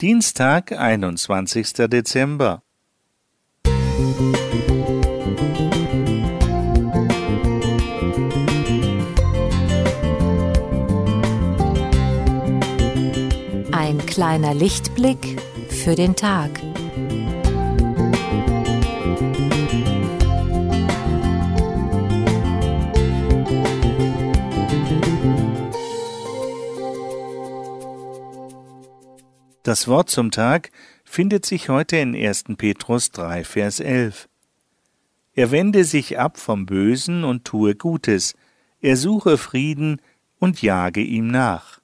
Dienstag, einundzwanzigster Dezember. Ein kleiner Lichtblick für den Tag. Das Wort zum Tag findet sich heute in 1. Petrus 3, Vers 11. Er wende sich ab vom Bösen und tue Gutes, er suche Frieden und jage ihm nach.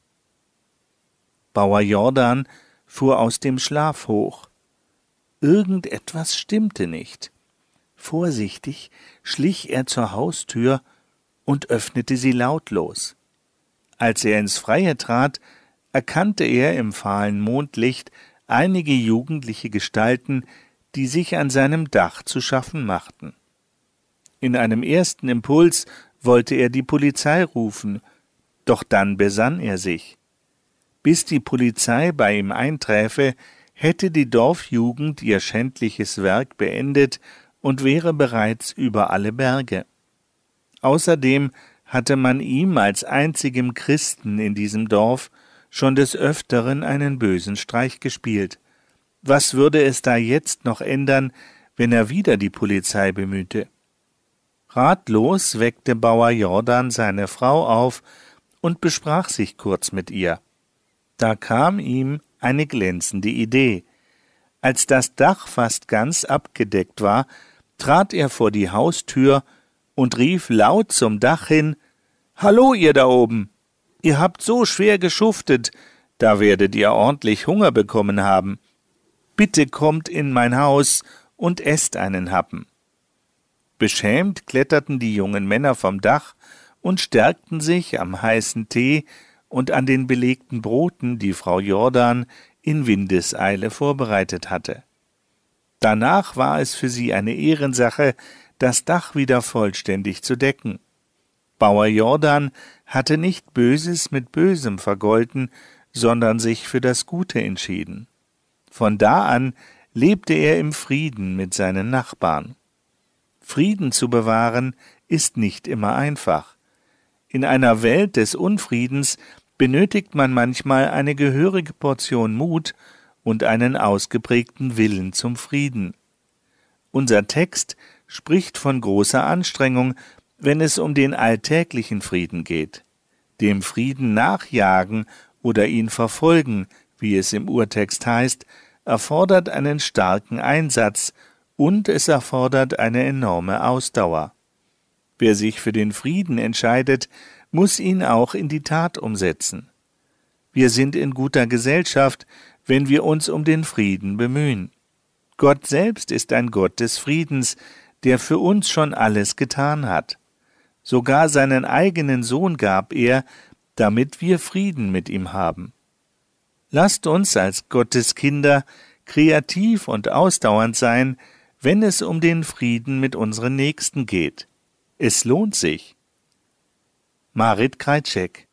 Bauer Jordan fuhr aus dem Schlaf hoch. Irgendetwas stimmte nicht. Vorsichtig schlich er zur Haustür und öffnete sie lautlos. Als er ins Freie trat, erkannte er im fahlen Mondlicht einige jugendliche Gestalten, die sich an seinem Dach zu schaffen machten. In einem ersten Impuls wollte er die Polizei rufen, doch dann besann er sich. Bis die Polizei bei ihm einträfe, hätte die Dorfjugend ihr schändliches Werk beendet und wäre bereits über alle Berge. Außerdem hatte man ihm als einzigem Christen in diesem Dorf schon des Öfteren einen bösen Streich gespielt. Was würde es da jetzt noch ändern, wenn er wieder die Polizei bemühte? Ratlos weckte Bauer Jordan seine Frau auf und besprach sich kurz mit ihr. Da kam ihm eine glänzende Idee. Als das Dach fast ganz abgedeckt war, trat er vor die Haustür und rief laut zum Dach hin Hallo, ihr da oben. Ihr habt so schwer geschuftet, da werdet ihr ordentlich Hunger bekommen haben. Bitte kommt in mein Haus und esst einen Happen. Beschämt kletterten die jungen Männer vom Dach und stärkten sich am heißen Tee und an den belegten Broten, die Frau Jordan in Windeseile vorbereitet hatte. Danach war es für sie eine Ehrensache, das Dach wieder vollständig zu decken. Bauer Jordan hatte nicht Böses mit Bösem vergolten, sondern sich für das Gute entschieden. Von da an lebte er im Frieden mit seinen Nachbarn. Frieden zu bewahren ist nicht immer einfach. In einer Welt des Unfriedens benötigt man manchmal eine gehörige Portion Mut und einen ausgeprägten Willen zum Frieden. Unser Text spricht von großer Anstrengung, wenn es um den alltäglichen Frieden geht. Dem Frieden nachjagen oder ihn verfolgen, wie es im Urtext heißt, erfordert einen starken Einsatz und es erfordert eine enorme Ausdauer. Wer sich für den Frieden entscheidet, muss ihn auch in die Tat umsetzen. Wir sind in guter Gesellschaft, wenn wir uns um den Frieden bemühen. Gott selbst ist ein Gott des Friedens, der für uns schon alles getan hat. Sogar seinen eigenen Sohn gab er, damit wir Frieden mit ihm haben. Lasst uns als Gottes Kinder kreativ und ausdauernd sein, wenn es um den Frieden mit unseren Nächsten geht. Es lohnt sich. Marit Kreitschek